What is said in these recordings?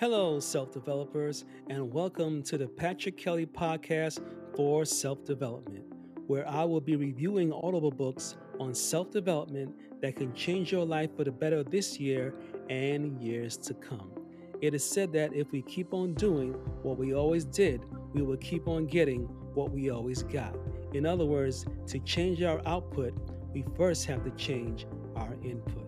Hello, self developers, and welcome to the Patrick Kelly Podcast for Self Development, where I will be reviewing audible books on self development that can change your life for the better this year and years to come. It is said that if we keep on doing what we always did, we will keep on getting what we always got. In other words, to change our output, we first have to change our input.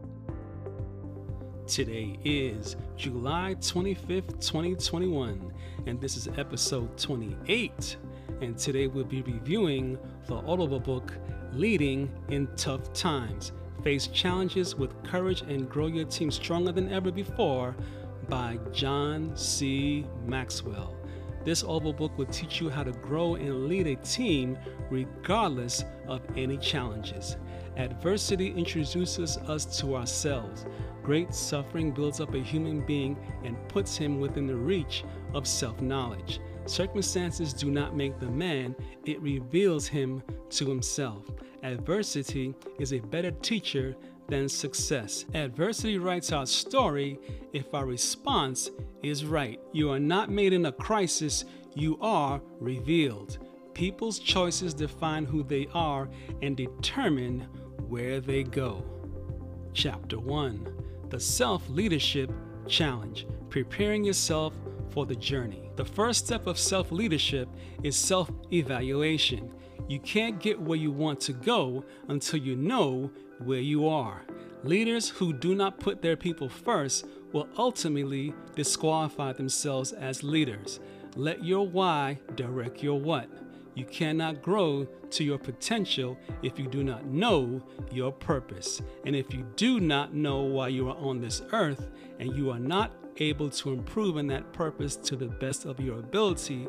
Today is July 25th, 2021, and this is episode 28. And today we'll be reviewing the audible book Leading in Tough Times Face Challenges with Courage and Grow Your Team Stronger Than Ever Before by John C. Maxwell. This audible book will teach you how to grow and lead a team regardless of any challenges. Adversity introduces us to ourselves. Great suffering builds up a human being and puts him within the reach of self knowledge. Circumstances do not make the man, it reveals him to himself. Adversity is a better teacher than success. Adversity writes our story if our response is right. You are not made in a crisis, you are revealed. People's choices define who they are and determine where they go. Chapter 1 The Self Leadership Challenge Preparing Yourself for the Journey. The first step of self leadership is self evaluation. You can't get where you want to go until you know where you are. Leaders who do not put their people first will ultimately disqualify themselves as leaders. Let your why direct your what. You cannot grow to your potential if you do not know your purpose. And if you do not know why you are on this earth and you are not able to improve in that purpose to the best of your ability,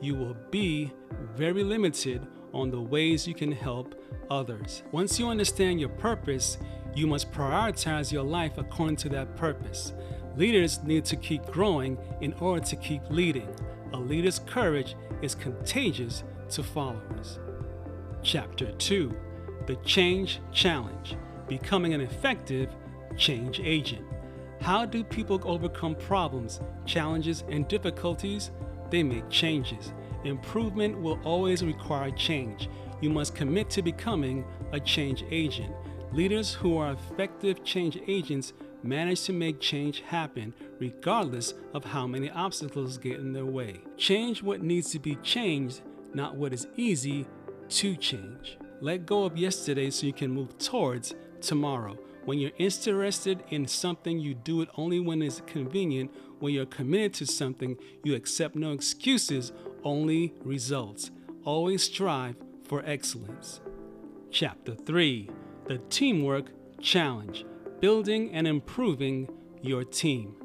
you will be very limited on the ways you can help others. Once you understand your purpose, you must prioritize your life according to that purpose. Leaders need to keep growing in order to keep leading. A leader's courage is contagious to followers. Chapter 2 The Change Challenge Becoming an Effective Change Agent. How do people overcome problems, challenges, and difficulties? They make changes. Improvement will always require change. You must commit to becoming a change agent. Leaders who are effective change agents manage to make change happen regardless of how many obstacles get in their way. Change what needs to be changed not what is easy to change. Let go of yesterday so you can move towards tomorrow. When you're interested in something, you do it only when it's convenient. When you're committed to something, you accept no excuses, only results. Always strive for excellence. Chapter 3 The Teamwork Challenge Building and Improving Your Team.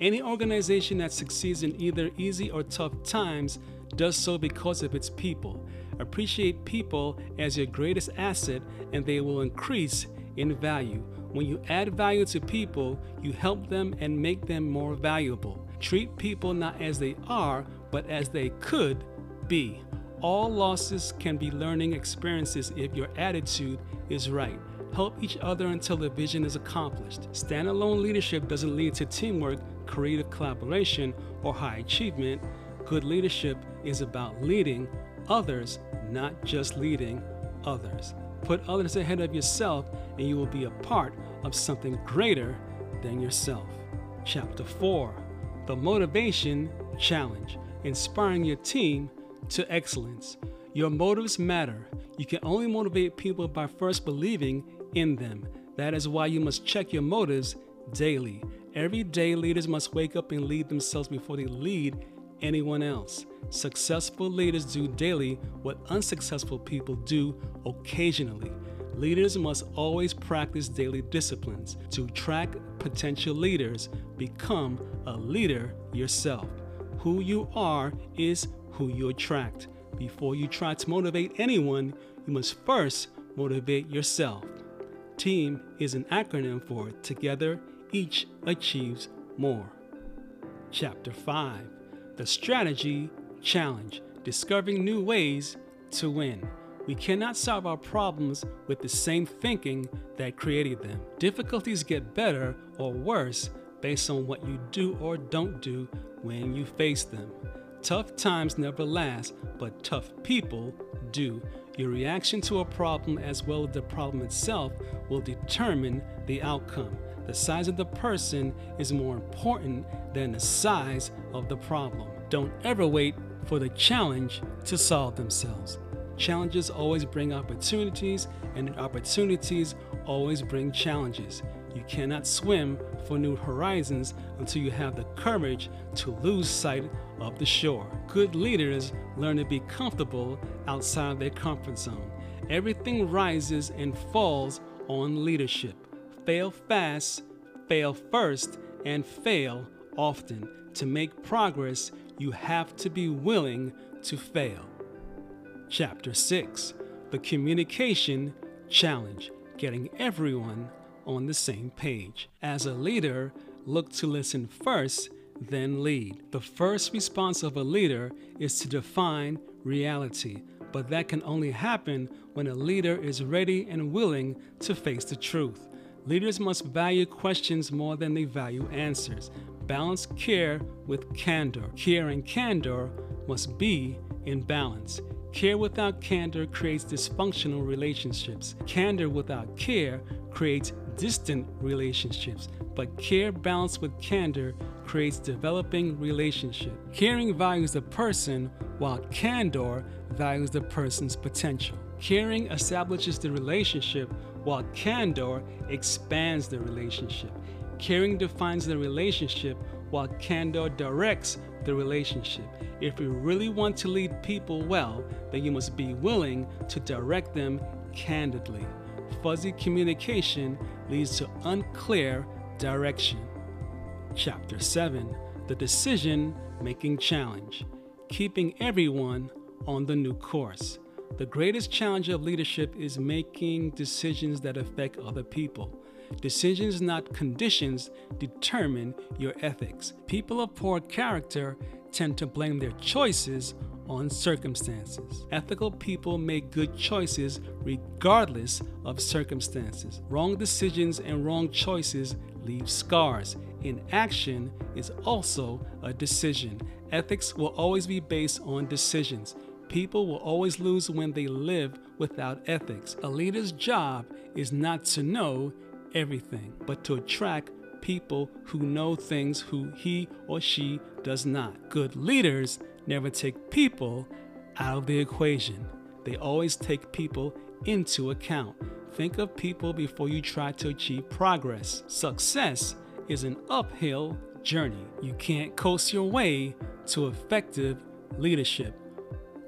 Any organization that succeeds in either easy or tough times does so because of its people. Appreciate people as your greatest asset, and they will increase in value. When you add value to people, you help them and make them more valuable. Treat people not as they are, but as they could be. All losses can be learning experiences if your attitude is right. Help each other until the vision is accomplished. Standalone leadership doesn't lead to teamwork, creative collaboration, or high achievement. Good leadership is about leading others, not just leading others. Put others ahead of yourself, and you will be a part of something greater than yourself. Chapter 4 The Motivation Challenge Inspiring your team to excellence. Your motives matter. You can only motivate people by first believing in them. That is why you must check your motives daily. Every day, leaders must wake up and lead themselves before they lead anyone else. Successful leaders do daily what unsuccessful people do occasionally. Leaders must always practice daily disciplines. To track potential leaders, become a leader yourself. Who you are is who you attract. Before you try to motivate anyone, you must first motivate yourself. TEAM is an acronym for Together Each Achieves More. Chapter 5 the Strategy Challenge Discovering New Ways to Win. We cannot solve our problems with the same thinking that created them. Difficulties get better or worse based on what you do or don't do when you face them. Tough times never last, but tough people do. Your reaction to a problem, as well as the problem itself, will determine the outcome. The size of the person is more important than the size of the problem. Don't ever wait for the challenge to solve themselves. Challenges always bring opportunities, and opportunities always bring challenges. You cannot swim for new horizons until you have the courage to lose sight of the shore. Good leaders learn to be comfortable outside their comfort zone. Everything rises and falls on leadership. Fail fast, fail first, and fail often. To make progress, you have to be willing to fail. Chapter 6 The Communication Challenge Getting Everyone on the Same Page. As a leader, look to listen first, then lead. The first response of a leader is to define reality, but that can only happen when a leader is ready and willing to face the truth. Leaders must value questions more than they value answers. Balance care with candor. Care and candor must be in balance. Care without candor creates dysfunctional relationships. Candor without care creates distant relationships. But care balanced with candor creates developing relationship. Caring values the person while candor values the person's potential. Caring establishes the relationship while candor expands the relationship. Caring defines the relationship while candor directs the relationship. If you really want to lead people well, then you must be willing to direct them candidly. Fuzzy communication leads to unclear direction. Chapter 7 The Decision Making Challenge Keeping Everyone on the New Course. The greatest challenge of leadership is making decisions that affect other people. Decisions, not conditions, determine your ethics. People of poor character tend to blame their choices on circumstances. Ethical people make good choices regardless of circumstances. Wrong decisions and wrong choices leave scars. Inaction is also a decision. Ethics will always be based on decisions. People will always lose when they live without ethics. A leader's job is not to know everything, but to attract people who know things who he or she does not. Good leaders never take people out of the equation. They always take people into account. Think of people before you try to achieve progress. Success is an uphill journey. You can't coast your way to effective leadership.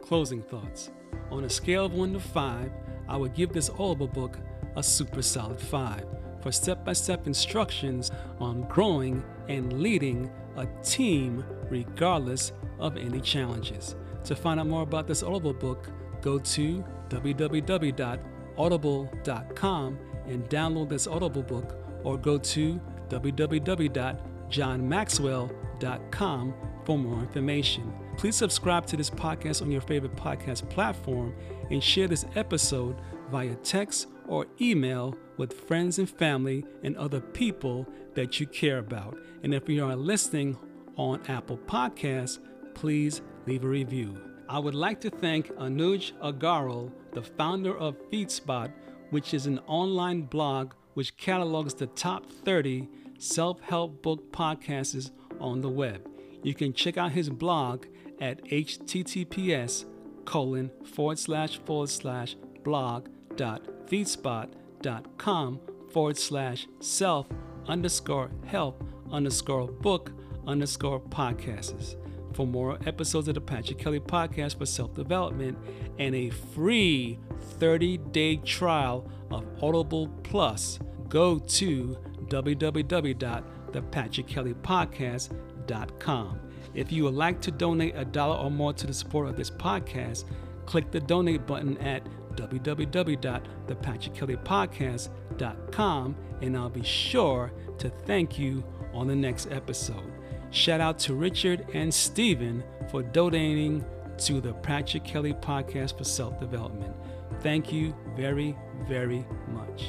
Closing thoughts. On a scale of 1 to 5, I would give this Audible book a super solid 5 for step by step instructions on growing and leading a team regardless of any challenges. To find out more about this Audible book, go to www.audible.com and download this Audible book or go to www.johnmaxwell.com for more information. Please subscribe to this podcast on your favorite podcast platform and share this episode via text or email with friends and family and other people that you care about. And if you are listening on Apple Podcasts, please leave a review. I would like to thank Anuj Agarwal, the founder of FeedSpot, which is an online blog which catalogs the top 30 self help book podcasts on the web. You can check out his blog at https colon forward slash forward slash blog dot feedspot.com forward slash self underscore help underscore book underscore podcasts for more episodes of the Patrick Kelly Podcast for self development and a free 30 day trial of Audible Plus, go to www.thepatrickkellypodcast.com. If you would like to donate a dollar or more to the support of this podcast, click the donate button at www.thepatrickkellypodcast.com and I'll be sure to thank you on the next episode. Shout out to Richard and Stephen for donating to the Patrick Kelly Podcast for Self Development. Thank you very, very much.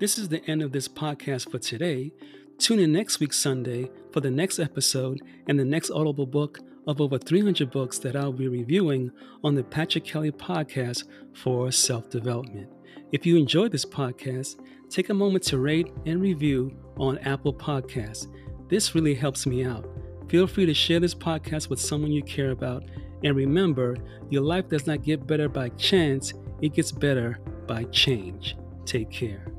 This is the end of this podcast for today. Tune in next week, Sunday, for the next episode and the next Audible book of over 300 books that I'll be reviewing on the Patrick Kelly podcast for self development. If you enjoyed this podcast, take a moment to rate and review on Apple Podcasts. This really helps me out. Feel free to share this podcast with someone you care about. And remember, your life does not get better by chance, it gets better by change. Take care.